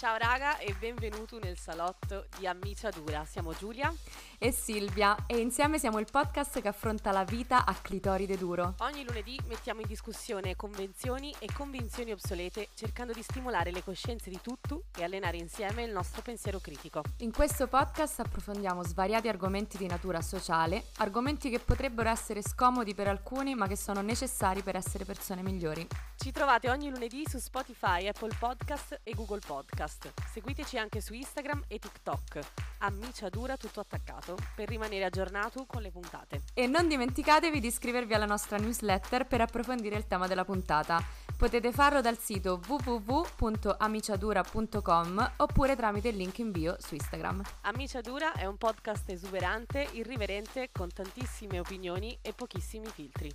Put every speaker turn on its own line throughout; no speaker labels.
Ciao raga e benvenuto nel salotto di Ammiciadura. Siamo Giulia
e Silvia e insieme siamo il podcast che affronta la vita a clitoride duro.
Ogni lunedì mettiamo in discussione convenzioni e convinzioni obsolete cercando di stimolare le coscienze di tutto e allenare insieme il nostro pensiero critico.
In questo podcast approfondiamo svariati argomenti di natura sociale, argomenti che potrebbero essere scomodi per alcuni ma che sono necessari per essere persone migliori.
Ci trovate ogni lunedì su Spotify, Apple Podcast e Google Podcast. Seguiteci anche su Instagram e TikTok. Ammiciadura tutto attaccato per rimanere aggiornato con le puntate.
E non dimenticatevi di iscrivervi alla nostra newsletter per approfondire il tema della puntata. Potete farlo dal sito www.amiciadura.com oppure tramite il link in bio su Instagram.
Ammiciadura è un podcast esuberante, irriverente, con tantissime opinioni e pochissimi filtri.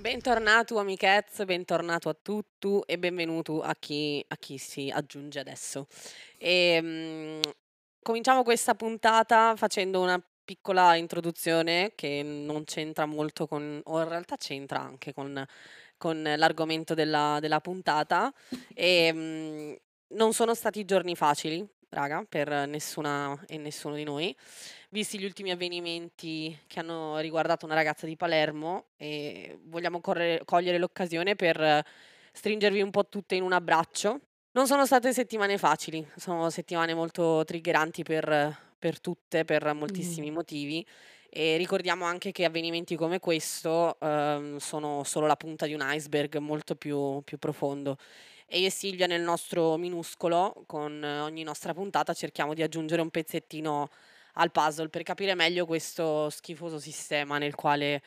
Bentornato amichezze, bentornato a tutti e benvenuto a chi, a chi si aggiunge adesso. E, um, cominciamo questa puntata facendo una piccola introduzione che non c'entra molto con, o in realtà c'entra anche con, con l'argomento della, della puntata. E, um, non sono stati giorni facili, raga, per nessuna e nessuno di noi visti gli ultimi avvenimenti che hanno riguardato una ragazza di Palermo e vogliamo correre, cogliere l'occasione per stringervi un po' tutte in un abbraccio. Non sono state settimane facili, sono settimane molto triggeranti per, per tutte, per moltissimi mm. motivi e ricordiamo anche che avvenimenti come questo eh, sono solo la punta di un iceberg molto più, più profondo e io e Silvia nel nostro minuscolo, con ogni nostra puntata, cerchiamo di aggiungere un pezzettino al puzzle per capire meglio questo schifoso sistema nel quale,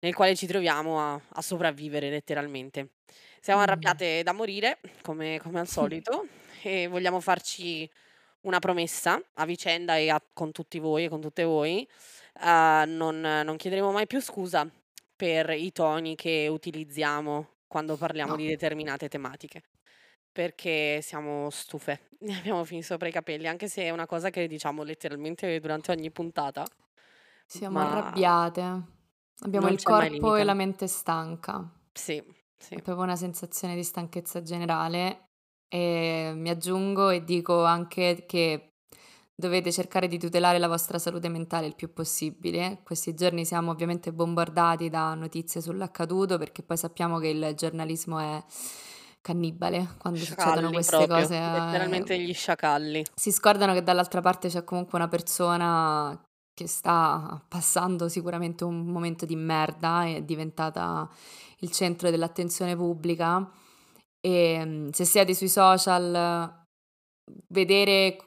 nel quale ci troviamo a, a, sopravvivere letteralmente. Siamo mm. arrabbiate da morire, come, come al solito, e vogliamo farci una promessa a vicenda e a, con tutti voi e con tutte voi. Uh, non, non, chiederemo mai più scusa per i toni che utilizziamo quando parliamo no. di determinate tematiche perché siamo stufe, ne abbiamo fin sopra i capelli, anche se è una cosa che diciamo letteralmente durante ogni puntata.
Siamo arrabbiate, abbiamo il corpo e la mente stanca.
Sì, sì.
È proprio una sensazione di stanchezza generale e mi aggiungo e dico anche che dovete cercare di tutelare la vostra salute mentale il più possibile. Questi giorni siamo ovviamente bombardati da notizie sull'accaduto perché poi sappiamo che il giornalismo è cannibale quando sciacalli succedono queste
proprio,
cose.
Eh, letteralmente gli sciacalli.
Si scordano che dall'altra parte c'è comunque una persona che sta passando sicuramente un momento di merda, è diventata il centro dell'attenzione pubblica e mm, se siete sui social vedere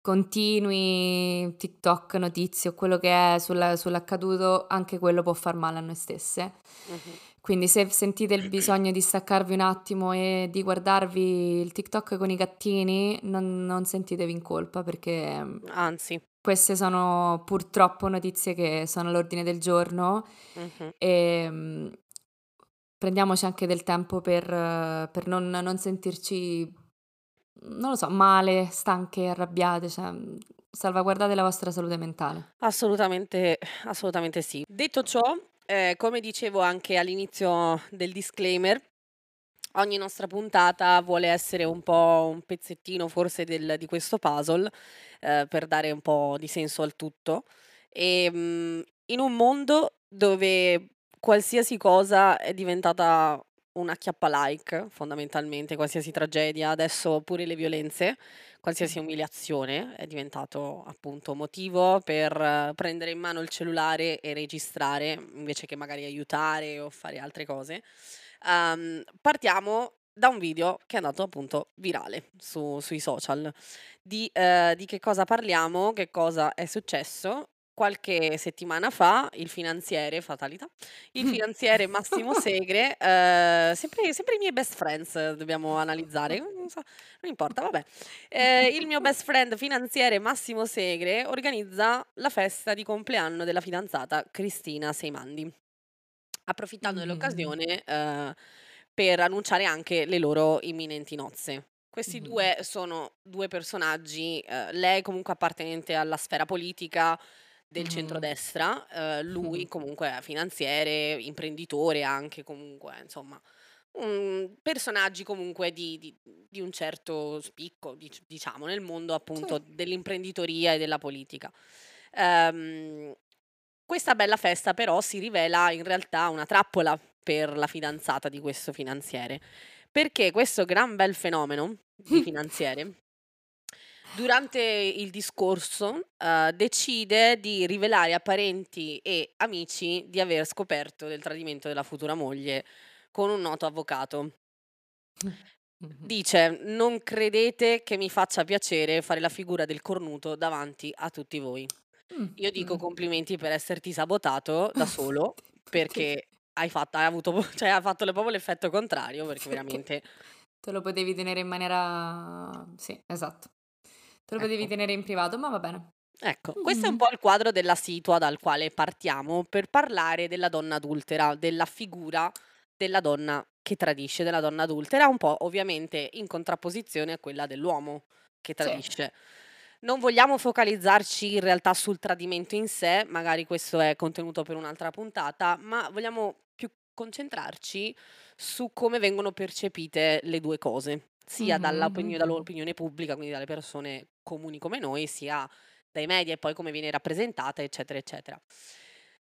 continui TikTok, notizie o quello che è sulla, sull'accaduto, anche quello può far male a noi stesse. Uh-huh. Quindi se sentite il bisogno di staccarvi un attimo e di guardarvi il TikTok con i gattini, non, non sentitevi in colpa perché...
Anzi.
Queste sono purtroppo notizie che sono all'ordine del giorno uh-huh. e um, prendiamoci anche del tempo per, per non, non, sentirci, non lo so, male, stanche, arrabbiate, cioè salvaguardate la vostra salute mentale.
Assolutamente, assolutamente sì. Detto ciò, eh, come dicevo anche all'inizio del disclaimer, ogni nostra puntata vuole essere un po' un pezzettino forse del, di questo puzzle eh, per dare un po' di senso al tutto. E mh, mm, in un mondo dove qualsiasi cosa è diventata una chiappa like, fondamentalmente, qualsiasi tragedia, adesso pure le violenze, qualsiasi umiliazione è diventato appunto motivo per prendere in mano il cellulare e registrare invece che magari aiutare o fare altre cose. Um, partiamo da un video che è andato appunto virale su, sui social. Di, uh, di che cosa parliamo, che cosa è successo qualche settimana fa il finanziere, fatalità, il finanziere Massimo Segre, eh, sempre, sempre, i miei best friends dobbiamo analizzare, non, so, non importa, vabbè. Eh, il mio best friend finanziere Massimo Segre organizza la festa di compleanno della fidanzata Cristina Seimandi, approfittando mm. dell'occasione eh, per annunciare anche le loro imminenti nozze. Questi mm. due sono due personaggi, eh, lei comunque appartenente alla sfera politica, del centrodestra, ehm, lui comunque è finanziere, imprenditore anche comunque, insomma, mhmm, personaggi comunque di di di un certo spicco, dic diciamo, nel mondo appunto
Sì.
dell'imprenditoria e della politica. Ehm, questa bella festa però si rivela in realtà una trappola per la fidanzata di questo finanziere, perché questo gran bel fenomeno di finanziere durante il discorso, uhm, decide di rivelare a parenti e amici di aver scoperto del tradimento della futura moglie con un noto avvocato.
Mh-mh.
Dice: "Non credete che mi faccia piacere fare la figura del cornuto davanti a tutti voi". Io dico
Mh-mh.
complimenti per esserti sabotato da solo, perché hai fatt hai avuto cioè ha fatto proprio l'effetto contrario, Perché veramente
te lo potevi tenere in maniera sì, esatto. Te lo potevi
ecco.
tenere in privato, ma va bene.
Ecco, questo è un po' il quadro della situa dal quale partiamo per parlare della donna adultera, della figura della donna che tradisce, della donna adultera, un po' ovviamente in contrapposizione a quella dell'uomo che
Sì.
tradisce. Non vogliamo focalizzarci in realtà sul tradimento in sé, magari questo è contenuto per un'altra puntata, ma vogliamo più concentrarci su come vengono percepite le 2 cose, sia
mh-mh.
dall'opinione pubblica, quindi dalle persone comuni come noi, sia dai media e poi come viene rappresentata, eccetera, eccetera.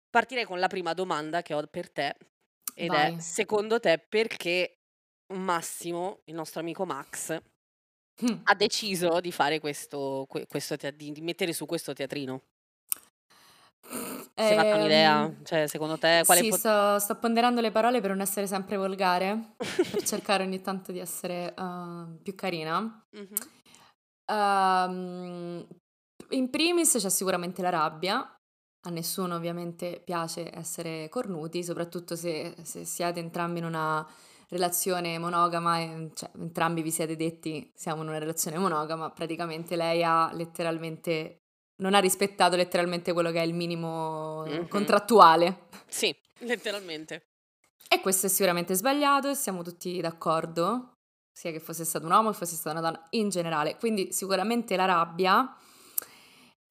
Partirei con la prima domanda che ho per te ed è:
Vai.
secondo te perché Massimo, il nostro amico Max,
Mh.
ha deciso di fare questo que questo di mettere su questo teatrino? Ti sei fatta un'idea?
Ehm,
Cioè secondo te quale
sì,
po
sto sto ponderando le parole per non essere sempre volgare, per cercare ogni tanto di essere, uhm, più carina.
Mh-mh.
Uhm, in primis c'è sicuramente la rabbia. A nessuno ovviamente piace essere cornuti, soprattutto se se siete entrambi in una relazione monogama, cioè entrambi vi siete detti: "Siamo in una relazione monogama", praticamente lei ha letteralmente non ha rispettato letteralmente quello che è il minimo
Mh-mh.
contrattuale.
Sì, letteralmente.
E questo è sicuramente sbagliato e siamo tutti d'accordo, sia che fosse stato un uomo, che fosse stata una donna, in generale. Quindi sicuramente la rabbia.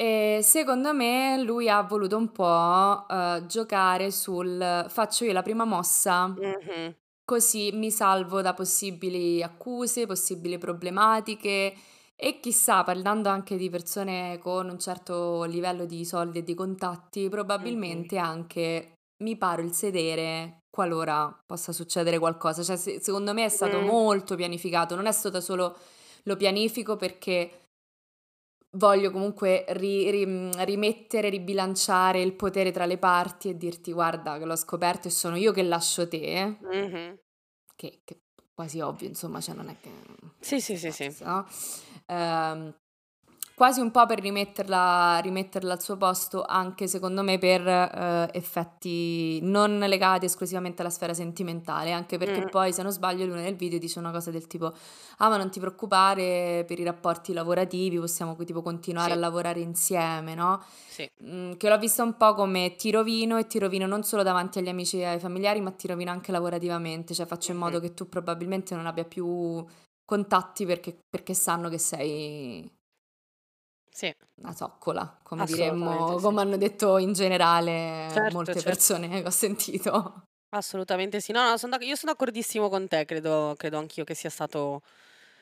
E secondo me lui ha voluto un po', uhm, giocare sul: "Faccio io la prima mossa,
Mh-mh.
così mi salvo da possibili accuse, possibili problematiche e chissà, parlando anche di persone con un certo livello di soldi e di contatti, probabilmente anche mi paro il sedere qualora possa succedere qualcosa." Cioè se secondo me è stato
Mh.
molto pianificato, non è stata solo: "Lo pianifico perché" "voglio comunque ri ri rimettere, ribilanciare il potere tra le parti e dirti: "Guarda che l'ho scoperto e sono io che lascio te."
Mh-mh.
Che che quasi ovvio insomma, cioè non è che
Sì, sì, sì, sì.
no, ehm, quasi un po' per rimetterla rimetterla al suo posto, anche secondo me per, uhm, effetti non legati esclusivamente alla sfera sentimentale, anche perché
Mh.
poi se non sbaglio lui nel video dice una cosa del tipo: "Ah, ma non ti preoccupare per i rapporti lavorativi, possiamo tipo continuare a
Sì,
lavorare insieme", no,
sì.
mhmm, che l'ho vista un po' come ti rovino e ti rovino non solo davanti agli amici e ai familiari, ma ti rovino anche lavorativamente, cioè faccio in modo che tu probabilmente non abbia più contatti perché perché sanno che sei
Sì,
una zoccola, come diremmo
sì.
come hanno detto in generale
Certo,
molte
certo.
persone che ho sentito.
Assolutamente sì. No, no, son d'ac io son d'accordissimo con te, credo credo anch'io che sia stato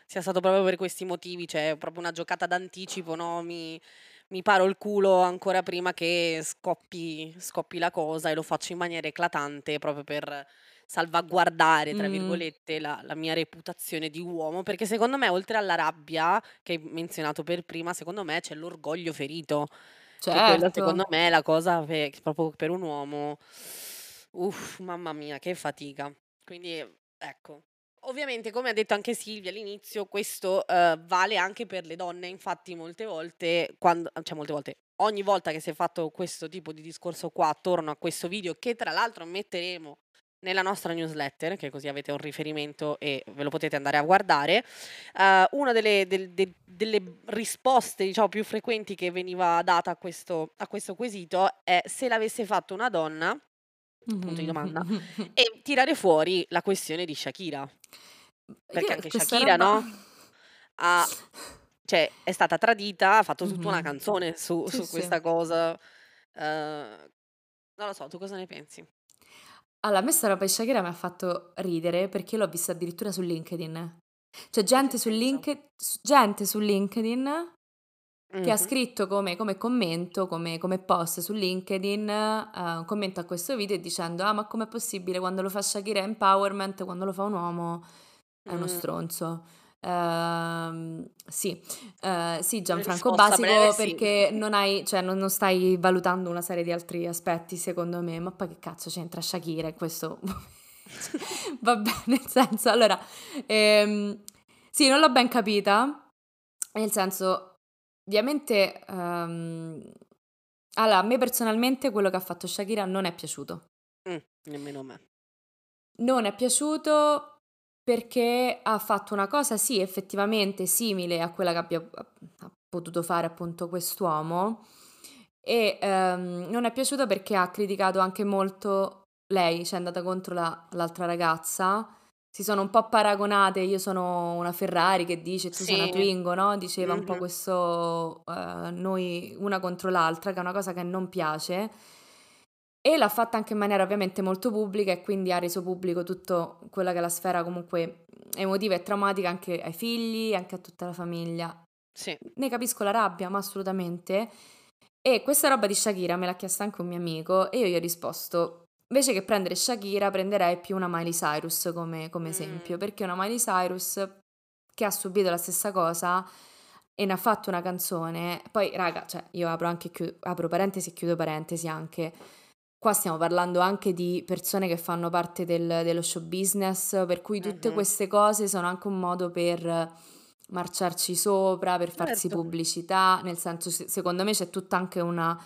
sia stato proprio per questi motivi, cioè proprio una giocata d'anticipo, no, mi mi paro il culo ancora prima che scoppi scoppi la cosa e lo faccio in maniera eclatante proprio per "salvaguardare" tra virgolette la la mia reputazione di uomo, perché secondo me oltre alla rabbia che hai menzionato per prima, secondo me c'è l'orgoglio ferito. Che secondo
certo.
me è la cosa pe proprio per un uomo, uff, mamma mia che fatica. Quindi ecco. Ovviamente come ha detto anche Silvia all'inizio, questo, uhm, vale anche per le donne, infatti molte volte quando cioè molte volte, ogni volta che si è fatto questo tipo di discorso qua attorno a questo video, che tra l'altro metteremo nella nostra newsletter, che così avete un riferimento e ve lo potete andare a guardare, Uhm, una delle del de delle risposte, diciamo, più frequenti che veniva data a questo a questo quesito è: se l'avesse fatto una donna, punto di domanda,
Mh-mh.
e tirare fuori la questione di Shakira. Perché
Io
anche Shakira,
roba
no, ha cioè è stata tradita, ha fatto tutta una
Mh-mh.
canzone su
Sì,
su
sì.
questa cosa. Uhm, non lo so, tu cosa ne pensi?
Allora, a me sta roba di Shakira mi ha fatto ridere perché l'ho vista addirittura su LinkedIn. C'è gente su, Linke- gente su LinkedIn che ha scritto come, come commento, come, come, post su LinkedIn, uh, un commento a questo video dicendo ah ma com'è possibile quando lo fa Shakira empowerment, quando lo fa un uomo è uno mm. stronzo. Uh, sì, uh, sì, Gianfranco Basico, breve, perché sì. non, hai, cioè, non, non, stai valutando una serie di altri aspetti, secondo me. Ma poi che cazzo c'entra Shakira in questo? Vabbè, nel senso, allora, ehm, sì, non l'ho ben capita, nel senso, ovviamente, um, allora, a me personalmente quello che ha fatto Shakira non è piaciuto.
Mm, nemmeno a me.
Non è piaciuto perché ha fatto una cosa, sì, effettivamente simile a quella che abbia ha potuto fare appunto quest'uomo e ehm, non è piaciuto perché ha criticato anche molto lei, cioè è andata contro la, l'altra ragazza. Si sono un po' paragonate, io sono una Ferrari che dice tu sei una Twingo, no? Diceva un po' questo uh, noi una contro l'altra, che è una cosa che non piace. E l'ha fatta anche in maniera ovviamente molto pubblica e quindi ha reso pubblico tutta quella che è la sfera comunque emotiva e traumatica anche ai figli, anche a tutta la famiglia.
Sì.
Ne capisco la rabbia, ma assolutamente. E questa roba di Shakira me l'ha chiesta anche un mio amico e io gli ho risposto, invece che prendere Shakira prenderei più una Miley Cyrus come, come mm. esempio, perché una Miley Cyrus che ha subito la stessa cosa e ne ha fatto una canzone, poi raga, cioè io apro anche, apro parentesi e chiudo parentesi anche Qua stiamo parlando anche di persone che fanno parte del, dello show business, per cui tutte mm-hmm. queste cose sono anche un modo per marciarci sopra, per farsi certo. pubblicità, nel senso secondo me c'è tutta anche una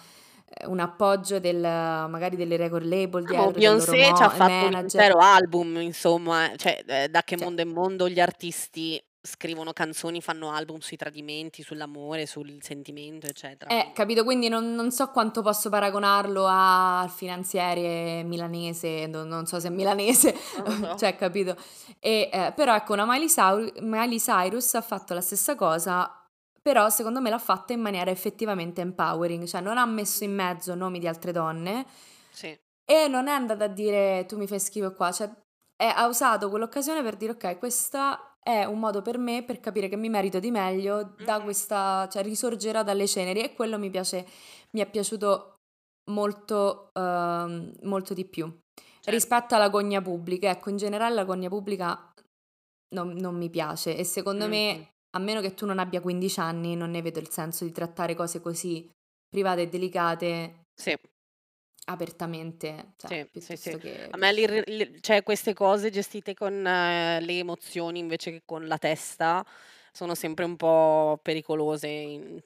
un appoggio del, magari delle record label di
oh, Beyoncé ci ha fatto manager. un intero album insomma cioè eh, da che cioè. mondo è mondo gli artisti scrivono canzoni, fanno album sui tradimenti, sull'amore, sul sentimento, eccetera.
Eh, capito, quindi non, non so quanto posso paragonarlo al finanziere milanese, non, non so se è milanese, so. cioè, capito. E, eh, però ecco, una Miley, Saur- Miley Cyrus ha fatto la stessa cosa però secondo me l'ha fatta in maniera effettivamente empowering, cioè non ha messo in mezzo nomi di altre donne
sì.
e non è andata a dire tu mi fai schifo qua, cioè è, ha usato quell'occasione per dire ok, questa è un modo per me per capire che mi merito di meglio da questa, cioè risorgerò dalle ceneri e quello mi piace, mi è piaciuto molto, uh, molto di più. Certo. Rispetto alla gogna pubblica, ecco, in generale la gogna pubblica non, non mi piace e secondo mm-hmm. me, a meno che tu non abbia 15 anni, non ne vedo il senso di trattare cose così private e delicate
sì
apertamente, cioè
Sì, sì,
sì.
che A me li li cioè queste cose gestite con eh, le emozioni invece che con la testa sono sempre un po' pericolose in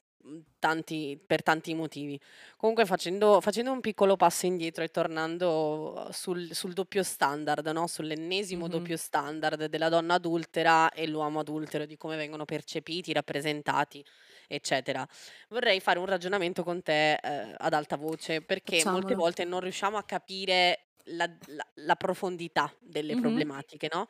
tanti per tanti motivi. Comunque facendo facendo un piccolo passo indietro e tornando sul sul doppio standard, no, sull'ennesimo doppio standard della donna adultera e l'uomo adultero, di come vengono percepiti, rappresentati eccetera. Vorrei fare un ragionamento con te, ehm, ad alta voce, perché molte volte non riusciamo a capire la la la profondità delle Mh-mh. problematiche, no,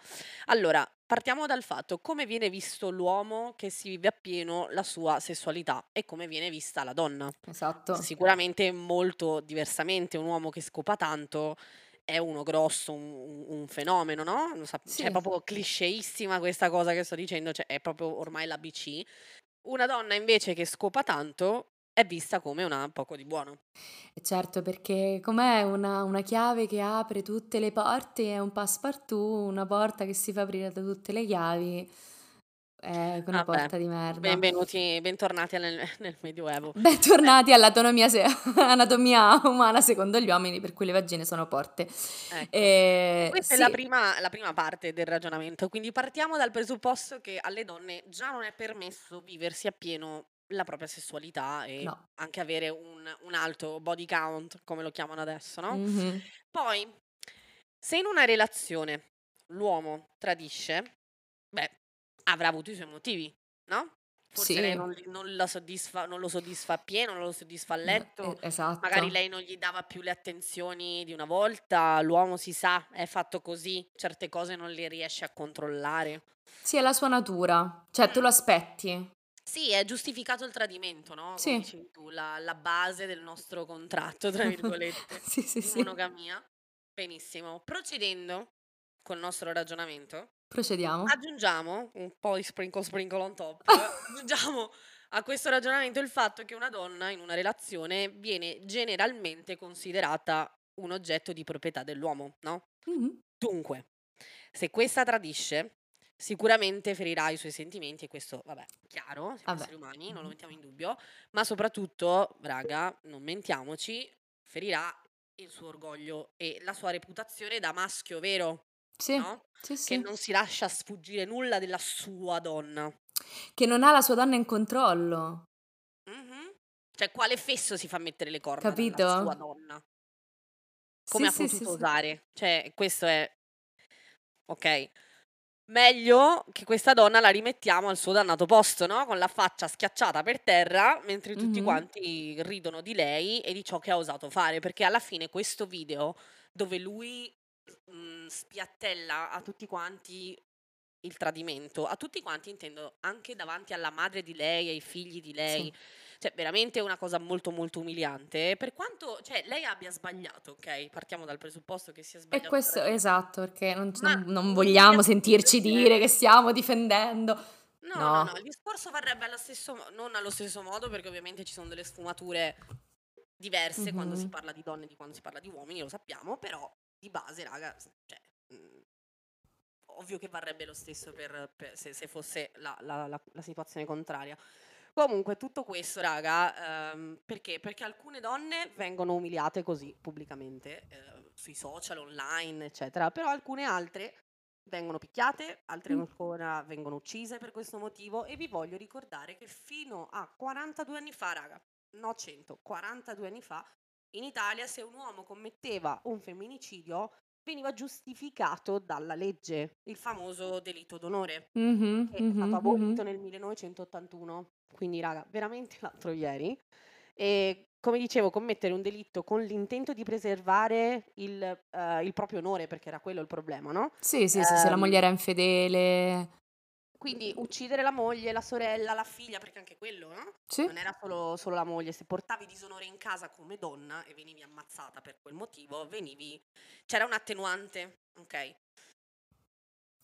allora, partiamo dal fatto: come viene visto l'uomo che si vive appieno la sua sessualità e come viene vista la donna.
Esatto.
Sicuramente molto diversamente, un uomo che scopa tanto è uno grosso, un un fenomeno, no, cioè è proprio clichéissima questa cosa che sto dicendo, cioè è proprio ormai l'ABC. Una donna invece che scopa tanto è vista come una poco di buono.
Certo, perché com'è una una chiave che apre tutte le porte, è un passepartout, una porta che si fa aprire da tutte le chiavi. È una
Vabbè,
porta di merda.
benvenuti bentornati nel nel medioevo.
Bentornati all'anatomia se anatomia umana secondo gli uomini, per cui le vagine sono porte.
Ecco. Ehm, Questa è la prima la prima parte del ragionamento, quindi partiamo dal presupposto che alle donne già non è permesso viversi appieno la propria sessualità e
No.
anche avere un un alto body count, come lo chiamano adesso, no,
Mh-mh.
poi se in una relazione l'uomo tradisce, Avrà avuto i suoi motivi, no? Forse lei non non la soddisfa non lo soddisfa appieno, non lo soddisfa a letto,
e
magari lei non gli dava più le attenzioni di una volta, l'uomo si sa, è fatto così, certe cose non le riesce a controllare.
Sì, è la sua natura, cioè tu lo aspetti.
Sì, è giustificato il tradimento, no, come
Sì.
tu, la la base del nostro "contratto" tra virgolette
Sì, sì, sì.
monogamia. Benissimo. Procedendo col nostro ragionamento,
Procediamo.
aggiungiamo un po' di sprinkle sprinkle on top, aggiungiamo a questo ragionamento il fatto che una donna in una relazione viene generalmente considerata un oggetto di proprietà dell'uomo, no?
Mh-mh.
Dunque, se questa tradisce, sicuramente ferirà i suoi sentimenti e questo, vabbè, chiaro, siamo
Vabbè.
esseri umani, non lo
Mh-mh.
mettiamo in dubbio, ma soprattutto, raga, non mentiamoci, ferirà il suo orgoglio e la sua reputazione da maschio vero,
Sì,
no?
sì,
Che
sì.
non si lascia sfuggire nulla della sua donna.
Che non ha la sua donna in controllo.
Mh-mh. Cioè, quale fesso si fa mettere le corna
Capito?
sua donna? Come
Sì,
ha potuto
sì.
osare? Cioè, questo è okay. Meglio che questa donna la rimettiamo al suo dannato posto, no, con la faccia schiacciata per terra, mentre tutti
Mh-mh.
quanti ridono di lei e di ciò che ha osato fare, perché alla fine questo video dove lui, mhmm, spiattella a tutti quanti il tradimento, a tutti quanti intendo anche davanti alla madre di lei, ai figli di lei,
Sì.
cioè veramente una cosa molto, molto umiliante. Per quanto cioè lei abbia sbagliato, okay, partiamo dal presupposto che sia
E
sbagliato
questo
fare
esatto, perché non non non vogliamo sentirci dire che stiamo difendendo.
No, no, no, il
No.
discorso varrebbe allo stesso non allo stesso modo, perché ovviamente ci sono delle sfumature diverse quando si parla di donne e di quando si parla di uomini, lo sappiamo, però di base raga, cioè, mhmm, ovvio che varrebbe lo stesso per per se se fosse la la la la situazione contraria. Comunque tutto questo raga, ehm, perché? Perché alcune donne vengono umiliate così pubblicamente, ehm, sui social, online, eccetera, però alcune altre vengono picchiate, altre
Mh.
ancora vengono uccise per questo motivo e vi voglio ricordare che fino a 42 anni fa raga, no 100, 42 anni fa, in Italia se un uomo commetteva un femminicidio veniva giustificato dalla legge, il famoso delitto d'onore,
Mh-mh,
che è stato abolito
mh-mh.
nel 1981. Quindi raga, veramente l'altro ieri. E come dicevo, commettere un delitto con l'intento di preservare il ehm, il proprio onore, perché era quello il problema, no,
Sì, sì, sì, se la moglie
ehm
era infedele.
Quindi uccidere la moglie, la sorella, la figlia, perché anche quello, no,
Sì.
non era solo solo la moglie, se portavi disonore in casa come donna e venivi ammazzata per quel motivo, venivi c'era un attenuante, okay?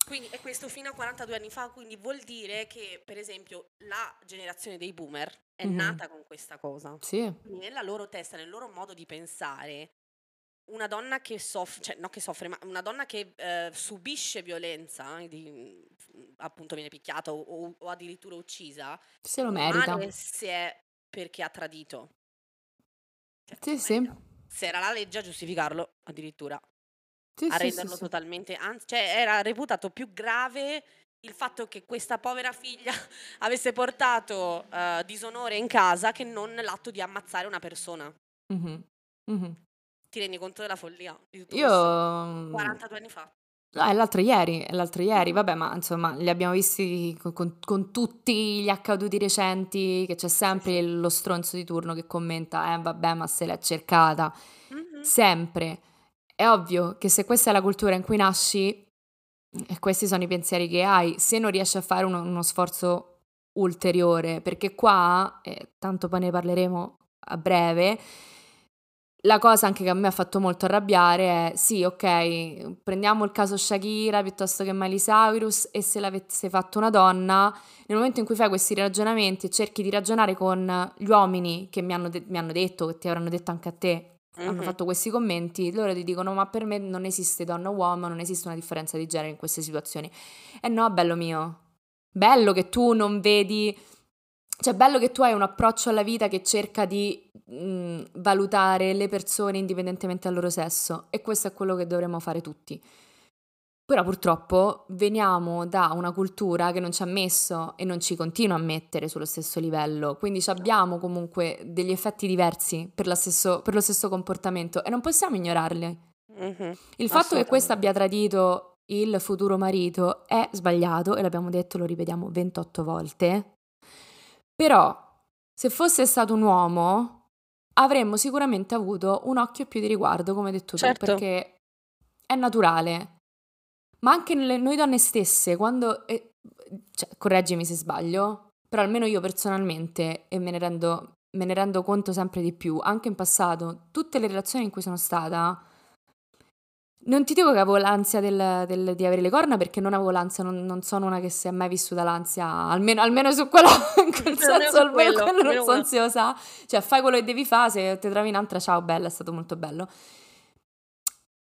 Quindi e questo fino a 42 anni fa, quindi vuol dire che, per esempio, la generazione dei boomer è
Mh-mh.
nata con questa cosa.
Sì.
Quindi nella loro testa, nel loro modo di pensare, una donna che soff cioè no che soffre, ma una donna che, ehm, subisce violenza e di appunto viene picchiata o o addirittura uccisa,
Se lo merita.
se è perché ha tradito. Cioè,
Sì, sì.
Se era la legge a giustificarlo addirittura.
Sì,
A renderlo
sì.
totalmente anz cioè era reputato più grave il fatto che questa povera figlia avesse portato, ehm, disonore in casa che non l'atto di ammazzare una persona.
Mh-mh, mh-mh.
Ti rendi conto della follia di tutto
Io,
questo?
mhmm
42 anni fa.
È l'altro ieri, è l'altro ieri. Vabbè, ma insomma li abbiamo visti co con con tutti gli accaduti recenti, che c'è sempre lo stronzo di turno che commenta: "Eh vabbè, ma se l'è cercata".
Mh-mh.
Sempre. È ovvio che se questa è la cultura in cui nasci, e questi sono i pensieri che hai, se non riesci a fare uno uno sforzo ulteriore perché qua, e tanto poi ne parleremo a breve, la cosa anche che a me ha fatto molto arrabbiare è: sì, okay, prendiamo il caso Shakira piuttosto che Miley Cyrus e se l'avesse fatto una donna, nel momento in cui fai questi ragionamenti e cerchi di ragionare con gli uomini che mi hanno de mi hanno detto, che ti avranno detto anche a te, hanno
Mh-mh.
fatto questi commenti, loro ti dicono: "Ma per me non esiste donna o uomo, non esiste una differenza di genere in queste situazioni". Eh no, bello mio. Bello che tu non vedi cioè bello che tu hai un approccio alla vita che cerca di, mhmm, valutare le persone indipendentemente dal loro sesso e questo è quello che dovremmo fare tutti. Però purtroppo veniamo da una cultura che non ci ha messo e non ci continua a mettere sullo stesso livello, quindi
No.
c'abbiamo comunque degli effetti diversi per stesso per lo stesso comportamento e non possiamo ignorarli.
Mh-mh.
Il fatto che questa abbia tradito il futuro marito è sbagliato e l'abbiamo detto, lo ripetiamo 28 volte. Però se fosse stato un uomo avremmo sicuramente avuto un occhio più di riguardo, come hai detto tu,
Certo.
perché è naturale. Ma anche nelle noi donne stesse quando e cioè correggimi se sbaglio, però almeno io personalmente, e me ne rendo me ne rendo conto sempre di più, anche in passato, tutte le relazioni in cui sono stata Non ti dico che avevo l'ansia del del di avere le corna perché non avevo l'ansia, non non sono una che si è mai vissuta l'ansia, almeno almeno su quello in quel senso almeno
quello,
quello non
almeno
so
una.
ansiosa. Cioè fai quello che devi fa', se te trovi un'altra ciao bella, è stato molto bello.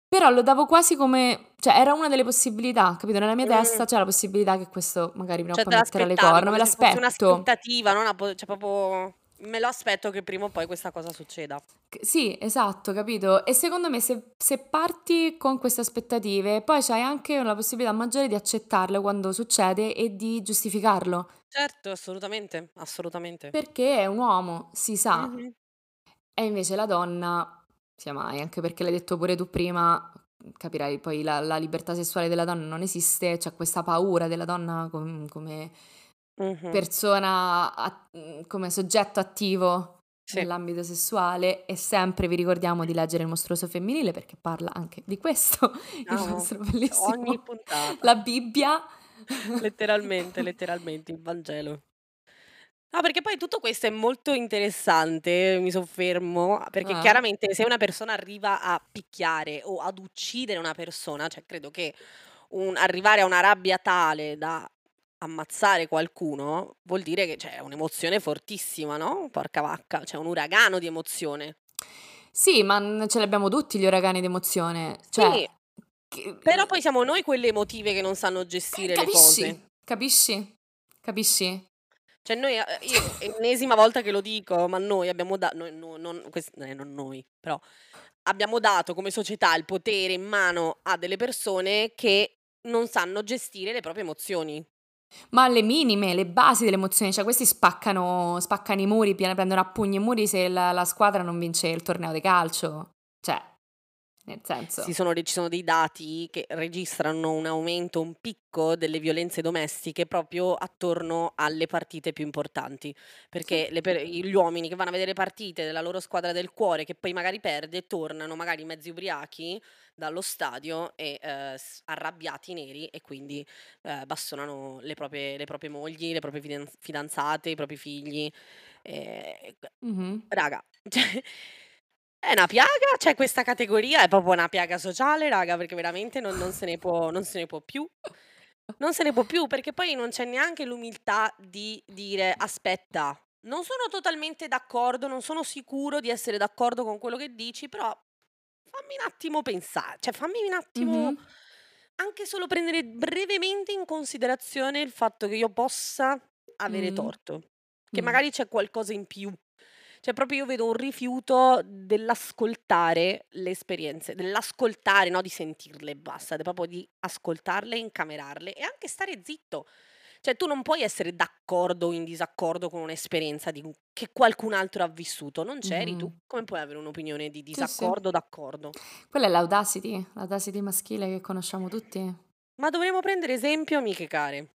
Però lo davo quasi come cioè era una delle possibilità, capito? Nella mia
Mh.
testa c'è la possibilità che questo magari prima o
Cioè
poi
te
metterà le corna, me l'aspetto.
un'aspettativa, non una po cioè proprio me lo aspetto che prima o poi questa cosa succeda.
Sì, esatto, capito? E secondo me se se parti con queste aspettative, poi c'hai anche la possibilità maggiore di accettarle quando succede e di giustificarlo.
Certo, assolutamente, assolutamente.
Perché è un uomo, si sa.
Mh-mh.
E invece la donna, sia mai, anche perché l'hai detto pure tu prima, capirai poi la la libertà sessuale della donna non esiste, c'è questa paura della donna com come
Mh-mh.
persona a come soggetto attivo
Sì.
nell'ambito sessuale e sempre vi ricordiamo di leggere Il mostruoso femminile perché parla anche di questo, il
Ah-ah.
nostro
Ogni
bellissimo
puntata.
la Bibbia.
Letteralmente, letteralmente, il Vangelo. No, perché poi tutto questo è molto interessante, mi soffermo, perché
Eh.
chiaramente se una persona arriva a picchiare o ad uccidere una persona, cioè credo che un arrivare a una rabbia tale da ammazzare qualcuno, vuol dire che c'è un'emozione fortissima, no, porca vacca, c'è un uragano di emozione.
Sì, ma, ce li abbiamo tutti gli uragani d'emozione, cioè
Sì,
che
però poi siamo noi quelle emotive che non sanno gestire le
capisci?
cose.
Capisci? Capisci?
Cioè noi a io ennesima volta che lo dico, ma noi abbiamo da noi no non eh, non noi, però abbiamo dato come società il potere in mano a delle persone che non sanno gestire le proprie emozioni.
Ma le minime, le basi delle emozioni, cioè questi spaccano spaccano i muri, prendono a pugni i muri se la la squadra non vince il torneo di calcio. Nel senso
Sì, sono ci sono dei dati che registrano un aumento, un picco delle violenze domestiche proprio attorno alle partite più importanti,
Sì.
perché le per gli uomini che vanno a vedere partite della loro squadra del cuore, che poi magari perde, tornano magari mezzi ubriachi dallo stadio e, s arrabbiati neri e quindi, ehm, bastonano le proprie le proprie mogli, le proprie fidanz fidanzate, i propri figli. Q
Mh-mh.
raga, cioè è una piaga, cioè questa categoria è proprio una piaga sociale, raga, perché veramente non non se ne può non se ne può più. Non se ne può più, perché poi non c'è neanche l'umiltà di dire: "Aspetta, non sono totalmente d'accordo, non sono sicuro di essere d'accordo con quello che dici, però fammi un attimo pensa cioè fammi un attimo
Mh-mh.
anche solo prendere brevemente in considerazione il fatto che io possa avere
Mh.
torto, che
Mh.
magari c'è qualcosa in più." Cioè proprio io vedo un rifiuto dell'ascoltare le esperienze, dell'ascoltare, no di sentirle e basta, proprio di ascoltarle, incamerarle e anche stare zitto. Cioè tu non puoi essere d'accordo o in disaccordo con un'esperienza di che qualcun altro ha vissuto, non c'eri tu.
Mh-mh.
Come puoi avere un'opinione di
Sì, sì.
disaccordo o d'accordo?
Quella è l'audacity, l'audacity maschile che conosciamo tutti.
Ma dovremmo prendere esempio, amiche care,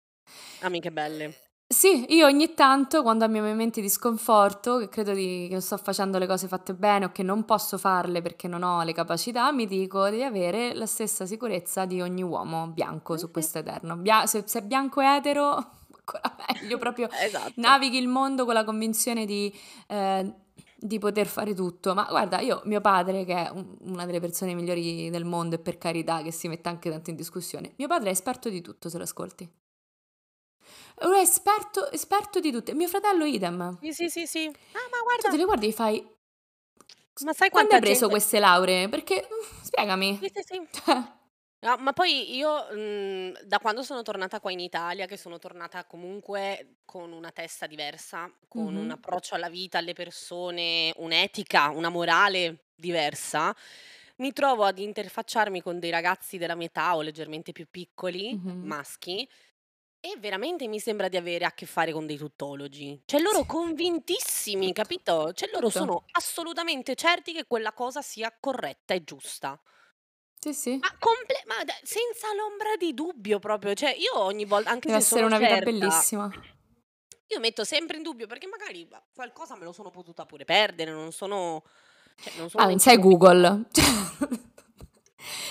amiche belle.
Sì, io ogni tanto quando ho i miei momenti di sconforto, che credo di che non sto facendo le cose fatte bene o che non posso farle perché non ho le capacità, mi dico: "Devi avere la stessa sicurezza di ogni uomo bianco su
Mh-mh.
questo eterno. Bia se se è bianco etero ancora meglio, proprio
Esatto.
navighi il mondo con la convinzione di ehm, di poter fare tutto." Ma guarda, io mio padre che è un una delle persone migliori del mondo e per carità che si mette anche tanto in discussione, mio padre è esperto di tutto se lo ascolti. È un esperto esperto di tutto. E mio fratello idem.
Sì, sì, sì, sì. Ah, ma
Tu te
guarda
li guardi e fai:
Ma sai
"Quando hai preso
gente
queste lauree? Perché
Sì,
spiegami."
sì, sì.
Cioè
No, ma poi io, mhmm, da quando sono tornata qua in Italia, che sono tornata comunque con una testa diversa, con un
Mh-mh.
approccio alla vita, alle persone, un'etica, una morale diversa, mi trovo ad interfacciarmi con dei ragazzi della mia età o leggermente più piccoli,
Mh-mh.
maschi, e veramente mi sembra di avere a che fare con dei tuttologi. Cioè loro
Sì.
convintissimi,
Tutto.
capito? Cioè loro
Tutto.
sono assolutamente certi che quella cosa sia corretta e giusta.
Sì,
Ma
sì.
comple ma da senza l'ombra di dubbio proprio, cioè io ogni vol anche
Deve
se
essere
sono
una vita
certa
bellissima.
io metto sempre in dubbio perché magari qualcosa me lo sono potuta pure perdere, non sono cioè non sono
Ah, non sei
un'enciclopedia.
Google.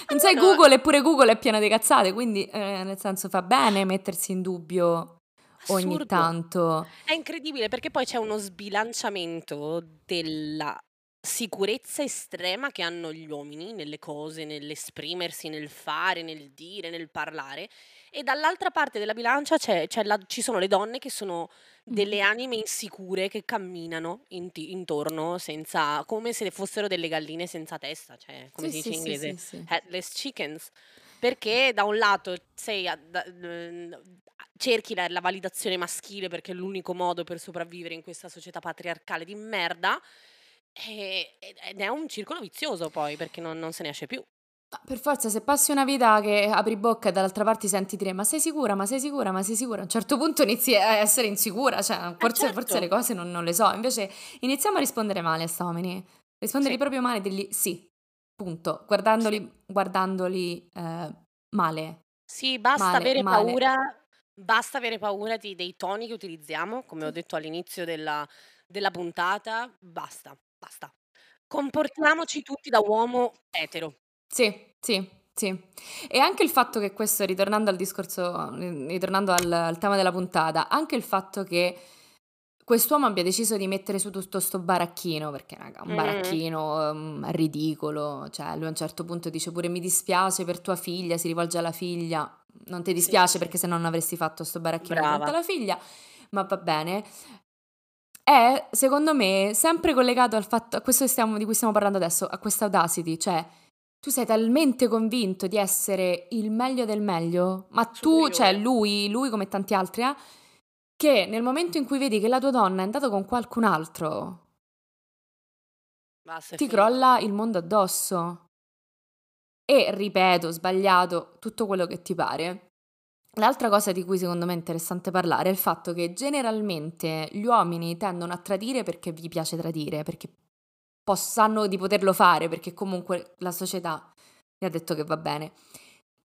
Non
Allora
Google, eppure Google è piena di cazzate, quindi, ehm, nel senso fa bene mettersi in dubbio ogni
Assurdo.
tanto.
È incredibile perché poi c'è uno sbilanciamento della sicurezza estrema che hanno gli uomini nelle cose, nell'esprimersi, nel fare, nel dire, nel parlare, e dall'altra parte della bilancia c'è c'è la ci sono le donne che sono delle
Mh-mh.
anime insicure che camminano inti intorno senza come se fossero delle galline senza testa, cioè come
Sì,
si dice in
sì, sì,
inglese,
sì.
headless chickens. Perché da un lato sei da a cerchi la la validazione maschile perché è l'unico modo per sopravvivere in questa società patriarcale di merda, ed ed è un circolo vizioso poi perché non non se ne esce più.
Ma per forza se passi una vita che apri bocca e dall'altra parte senti dire: "Ma sei sicura? Ma sei sicura? Ma sei sicura?" A un certo punto inizi a essere insicura, cioè
Eh
forse forse le
certo.
cose non non le so. Invece iniziamo a rispondere male a 'sta uomini. Rispondergli
Sì.
proprio male e dirgli: "Sì." Punto.
Sì.
Guardandoli guardandoli, ehm, male.
Sì, basta
Male,
avere
male.
paura basta avere paura di dei toni che utilizziamo, come ho detto all'inizio della della puntata, basta, basta. Comportiamoci tutti da uomo etero.
Sì, sì, sì. E anche il fatto che questo ritornando al discorso ri ritornando al al tema della puntata, anche il fatto che quest'uomo abbia deciso di mettere su tutto 'sto baracchino, perché raga un
Mh-mh.
baracchino, mhmm, ridicolo, cioè lui a un certo punto dice pure: "Mi dispiace per tua figlia", si rivolge alla figlia. Non ti dispiace
sì.
perché se no non avresti fatto 'sto baracchino
Brava.
alla figlia, ma va bene. È secondo me sempre collegato al fatto a questo stiamo di cui stiamo parlando adesso, a questa audacity, cioè tu sei talmente convinto di essere il meglio del meglio, ma tu cioè lui lui come tanti altri eh, che nel momento in cui vedi che la tua donna è andata con qualcun altro ti
finita.
crolla il mondo addosso. E ripeto, sbagliato, tutto quello che ti pare. L'altra cosa di cui secondo me è interessante parlare è il fatto che generalmente gli uomini tendono a tradire perché gli piace tradire, perché po sanno di poterlo fare, perché comunque la società gli ha detto che va bene.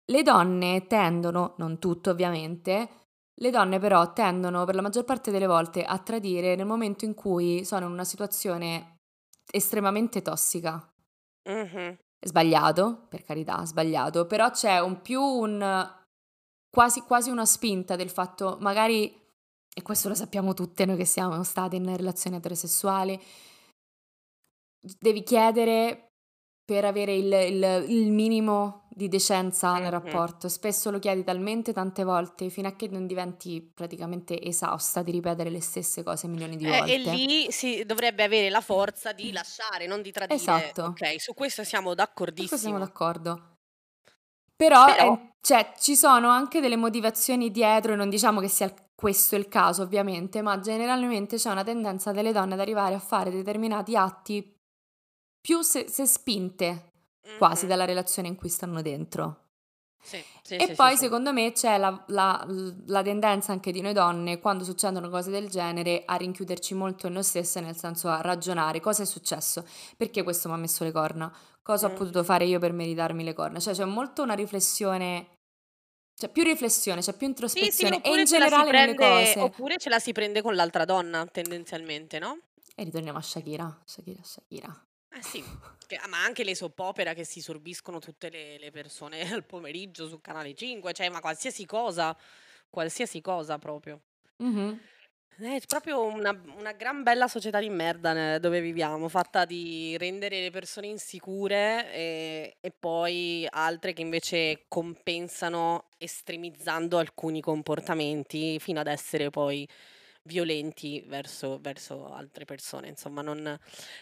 Le donne tendono, non tutte ovviamente, le donne però tendono per la maggior parte delle volte a tradire nel momento in cui sono in una situazione estremamente tossica. È sbagliato, per carità, sbagliato, però c'è un più un quasi quasi una spinta del fatto magari e questo lo sappiamo tutte noi che siamo state in relazioni eterosessuali d devi chiedere per avere il il il minimo di decenza nel
Mh-mh.
rapporto. Spesso lo chiedi talmente tante volte fino a che non diventi praticamente esausta di ripetere le stesse cose milioni di
Eh, e
volte.
lì si dovrebbe avere la forza di lasciare, non di tradire.
Esatto.
Okay, su questo siamo
Su questo siamo
d'accordissimo.
d'accordo. Però,
Però
ehm, cioè ci sono anche delle motivazioni dietro e non diciamo che sia questo il caso ovviamente, ma generalmente c'è una tendenza delle donne ad arrivare a fare determinati atti più se se spinte quasi
Mh-mh.
dalla relazione in cui stanno dentro.
Sì, sì,
E
sì,
poi secondo me c'è la la la tendenza anche di noi donne, quando succedono cose del genere, a rinchiuderci molto in noi stesse, nel senso a ragionare: "Cosa è successo? Perché questo m'ha messo le corna? Cosa ho potuto fare io per meritarmi le corna?" Cioè c'è molto una riflessione c'è più riflessione, c'è più introspezione e in generale nelle
prende
cose.
oppure ce la si prende con l'altra donna tendenzialmente, no?
E ritorniamo a Shakira, Shakira, Shakira.
Eh sì, che ah, ma anche le soap opera che si sorbiscono tutte le le persone al pomeriggio su Canale 5, cioè ma qualsiasi cosa, qualsiasi cosa proprio.
Mh-mh.
Eh, è proprio una una gran bella società di merda ne dove viviamo, fatta di rendere le persone insicure, ehm, e poi altre che invece compensano estremizzando alcuni comportamenti fino ad essere poi violenti verso verso altre persone, insomma non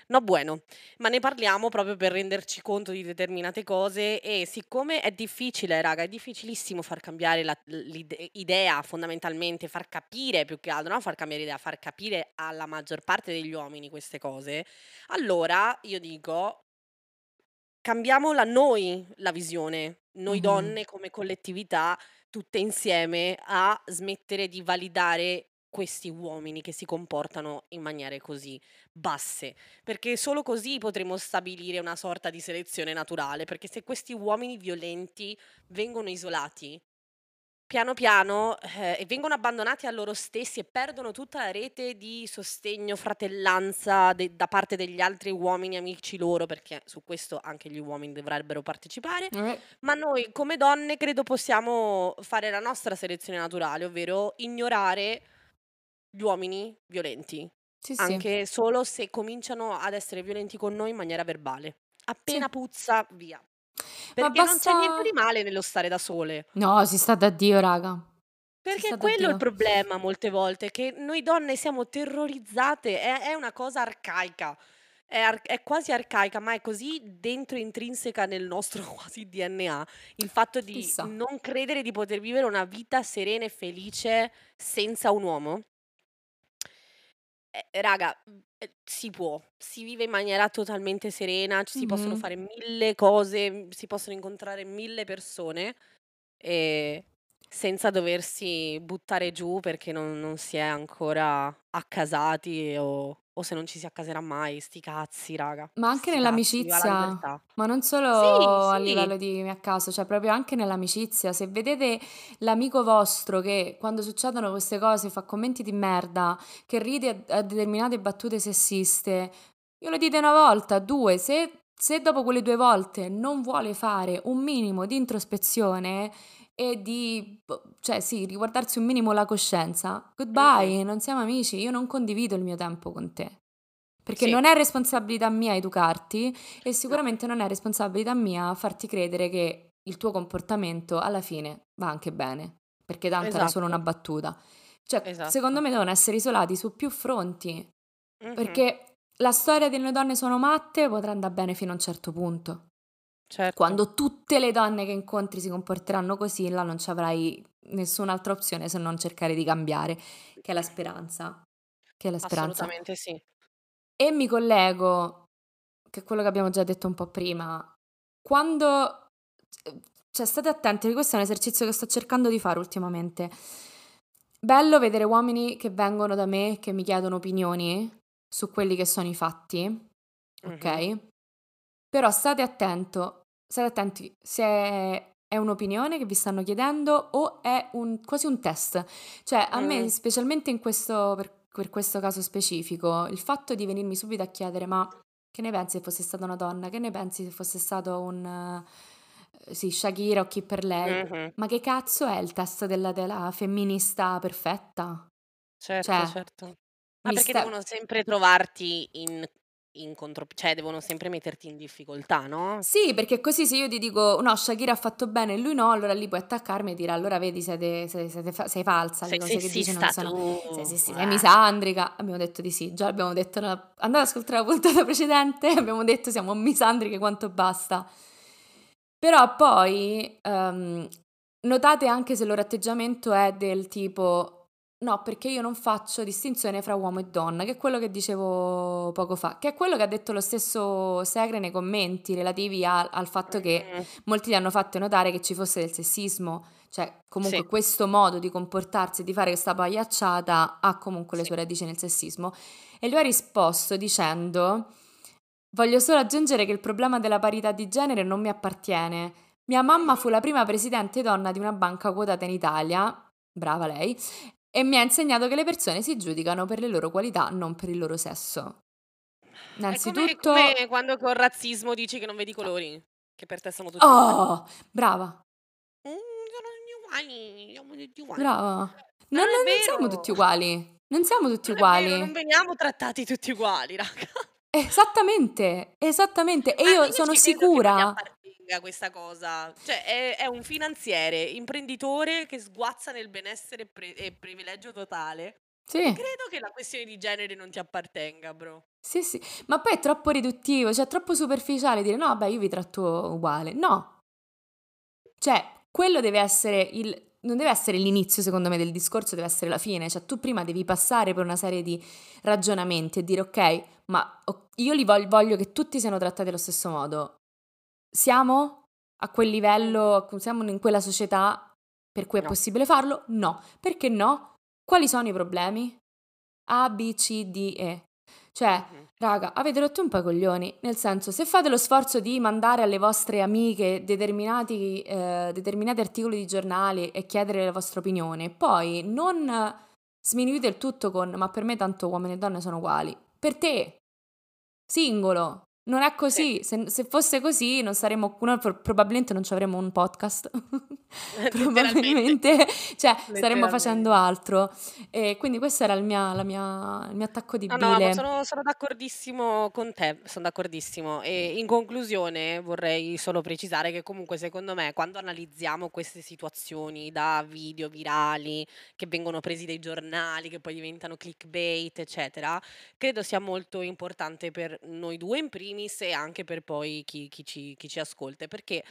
no bueno. Ma ne parliamo proprio per renderci conto di determinate cose e siccome è difficile raga, è difficilissimo far cambiare la l'ide idea fondamentalmente, far capire più che altro, no far cambiare idea, far capire alla maggior parte degli uomini queste cose, allora io dico cambiamola noi la visione, noi
Mh-mh.
donne come collettività, tutte insieme, a smettere di validare questi uomini che si comportano in maniere così basse, perché solo così potremo stabilire una sorta di selezione naturale, perché se questi uomini violenti vengono isolati, piano piano, eh, e vengono abbandonati a loro stessi e perdono tutta la rete di sostegno, fratellanza de da parte degli altri uomini amici loro, perché su questo anche gli uomini dovrebbero partecipare,
Eh.
ma noi come donne credo possiamo fare la nostra selezione naturale, ovvero ignorare gli uomini violenti.
Sì, sì.
Anche solo se cominciano ad essere violenti con noi in maniera verbale. Appena
Sì.
puzza, via. Perché non c'è niente di
basta
male nello stare da sole.
No, si sta da Dio raga.
Perché
sta
è quello il problema molte volte, che noi donne siamo terrorizzate, è è una cosa arcaica. È ar è quasi arcaica, ma è così dentro intrinseca nel nostro quasi DNA, il fatto di
Chissà.
non credere di poter vivere una vita serena e felice senza un uomo. Eh, raga, mhmm, ehm, si può, si vive in maniera totalmente serena, ci si possono
Mh-mh.
fare 1000 cose, si possono incontrare 1000 persone, ehm, senza doversi buttare giù perché non non si è ancora accasati o o se non ci si accaserà mai. 'Sti cazzi raga,
Ma anche
sti cazzi, viva la
nell'amicizia,
libertà.
ma non
Sì,
solo a
sì.
livello di mi accaso, cioè proprio anche nell'amicizia. Se vedete l'amico vostro che quando succedono queste cose fa commenti di merda, che ride a a determinate battute sessiste, glielo dite 1 volta, 2, se se dopo quelle 2 volte non vuole fare un minimo di introspezione e di boh, cioè sì, riguardarsi un minimo la coscienza, goodbye, non siamo amici, io non condivido il mio tempo con te. Perché
Sì.
non è responsabilità mia educarti e sicuramente non è responsabilità mia farti credere che il tuo comportamento alla fine va anche bene, perché tanto era solo una
Esatto.
battuta. Cioè, secondo
Esatto.
me devono essere isolati su più fronti,
Mh-mh.
perché la storia de "Noi donne sono matte" potrà andà bene fino a un certo punto.
Certo.
Quando tutte le donne che incontri si comporteranno così, là non c'avrai nessun'altra opzione se non cercare di cambiare, che è la speranza. Che è la speranza.
Assolutamente sì.
E mi collego, che è quello che abbiamo già detto un po' prima, quando cioè state attenti, questo è un esercizio che sto cercando di fare ultimamente. Bello vedere uomini che vengono da me, che mi chiedono opinioni su quelli che sono i fatti,
Mh-mh.
okay, però state attento state attenti se è un'opinione che vi stanno chiedendo o è un quasi un test. Cioè a me,
Mh.
specialmente in questo per per questo caso specifico, il fatto di venirmi subito a chiedere: "Ma che ne pensi se fosse stata una donna? Che ne pensi se fosse stato un" ehm, sì, Shakira o chi per lei.
Mh-mh.
Ma che cazzo è il test della della femminista perfetta?
Certo,
Cioè,
certo. Ma perché
sta
devono sempre trovarti in in contro cioè devono sempre metterti in difficoltà, no?
Sì, perché così se io ti dico: "No, Shakira ha fatto bene e lui no", allora lì puoi attaccarmi e dire: "Allora vedi siete siete siete fa sei falsa, le
Sei
cose che dici non sono sei sì, sei
Eh.
misandrica". Abbiamo detto di sì, già l'abbiamo detto nella andate ad ascoltare la puntata precedente, abbiamo detto siamo misandriche quanto basta. Però poi, uhm, notate anche se il loro atteggiamento è del tipo: "No, perché io non faccio distinzione fra uomo e donna", che è quello che dicevo poco fa, che è quello che ha detto lo stesso Segre nei commenti relativi a al fatto che
Mh-mh.
molti gli hanno fatto notare che ci fosse del sessismo, cioè
Sì.
comunque questo modo di comportarsi e di fare questa pagliacciata ha comunque le
Sì.
sue radici nel sessismo. E lui ha risposto dicendo: "Voglio solo aggiungere che il problema della parità di genere non mi appartiene. Mia mamma fu la prima presidente donna di una banca quotata in Italia", brava lei, "e mi ha insegnato che le persone si giudicano per le loro qualità, non per il loro sesso".
È come come
Innanzitutto
quando col razzismo dici che non vedi i colori, che per te sono tutti uguali.
Oh! Brava.
Mhmm, sono tutti uguali, siamo tutti uguali.
Brava. Non
non
non siamo tutti uguali. Non siamo tutti
Non è vero, non
uguali.
veniamo trattati tutti uguali, raga.
Esattamente, esattamente. E
Ma
io sono sicura
appartenga questa cosa. Cioè è è un finanziere, imprenditore che sguazza nel benessere e pre e privilegio totale.
Sì.
Credo che la questione di genere non ti appartenga, bro.
Sì, sì, ma poi è troppo riduttivo, cioè troppo superficiale dire: "No, vabbè, io vi tratto uguale". No. Cioè, quello deve essere il non deve essere l'inizio secondo me del discorso, deve essere la fine. Cioè tu prima devi passare per una serie di ragionamenti e dire: "Okay, ma io li vog voglio che tutti siano trattati allo stesso modo. Siamo a quel livello, siamo in quella società per cui è
No.
possibile farlo? No. Perché no? Quali sono i problemi? A, B, C, D, E. Cioè,
Mh-mh.
raga, avete rotto un po' i coglioni. Nel senso, se fate lo sforzo di mandare alle vostre amiche determinati ehm, determinati articoli di giornali e chiedere la vostra opinione, poi non sminuite il tutto con: "Ma per me tanto uomini e donne sono uguali". Per te, singolo. Non è così, se, se fosse così non saremmo, no, probabilmente non ci avremmo un podcast, probabilmente, cioè staremmo facendo altro. E quindi questo era il, mia, la mia, il mio attacco di
No, no, sono, sono d'accordissimo con te, sono d'accordissimo. E in conclusione vorrei solo precisare che comunque secondo me quando analizziamo queste situazioni da video virali che vengono presi dai giornali, che poi diventano clickbait, eccetera, credo sia molto importante per noi due in primis primis e anche per poi chi, chi, ci, chi ci, ascolta, perché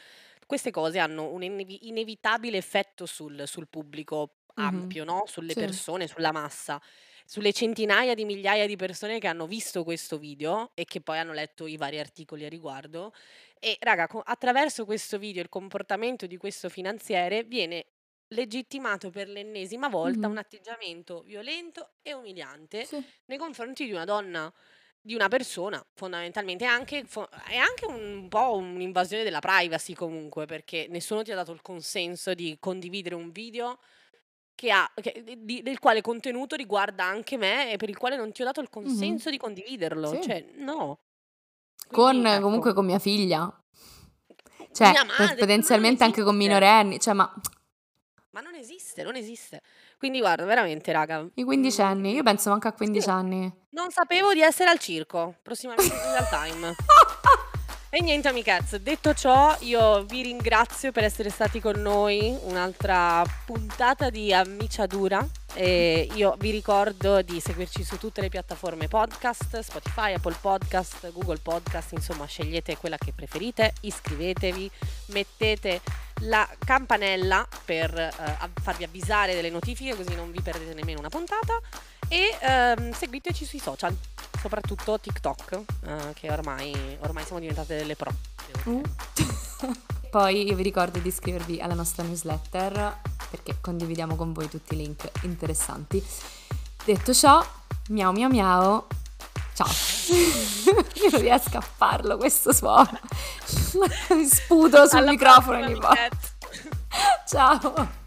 queste cose hanno un inevi- inevitabile effetto sul, sul pubblico ampio, mm-hmm. no? sulle sì. persone, sulla massa sulle centinaia di migliaia di persone che hanno visto questo video e che poi hanno letto i vari articoli a riguardo. E raga, co- attraverso questo video il comportamento di questo finanziere viene legittimato per l'ennesima volta un atteggiamento violento e umiliante sì. nei confronti di una donna di una persona, fondamentalmente. È anche, è anche un po' un'invasione della privacy comunque, perché nessuno ti ha dato il consenso di condividere un video che ha, che, di, del quale contenuto riguarda anche me e per il quale non ti ho dato il consenso mm-hmm. di condividerlo. Sì. Cioè, no.
Quindi, con, ecco. comunque con mia figlia. Cioè, madre, potenzialmente anche con minorenni. Cioè, ma...
ma non esiste, non esiste. Quindi guarda, veramente, raga.
I 15 anni, io penso manca a 15 sì. anni.
Non sapevo di essere al circo. Prossimamente in real time. E niente amichezze, detto ciò io vi ringrazio per essere stati con noi, un'altra puntata di Amiciadura e io vi ricordo di seguirci su tutte le piattaforme podcast, Spotify, Apple Podcast, Google Podcast, insomma scegliete quella che preferite, iscrivetevi, mettete la campanella per eh, farvi avvisare delle notifiche così non vi perdete nemmeno una puntata e ehm, seguiteci sui social, soprattutto TikTok, eh, che ormai, ormai, siamo diventate delle pro. Mm.
Poi io vi ricordo di iscrivervi alla nostra newsletter perché condividiamo con voi tutti i link interessanti. Detto ciò, miau miau miau, ciao. io non riesco a farlo questo suono. Sputo sul Alla microfono ogni volta. Ciao.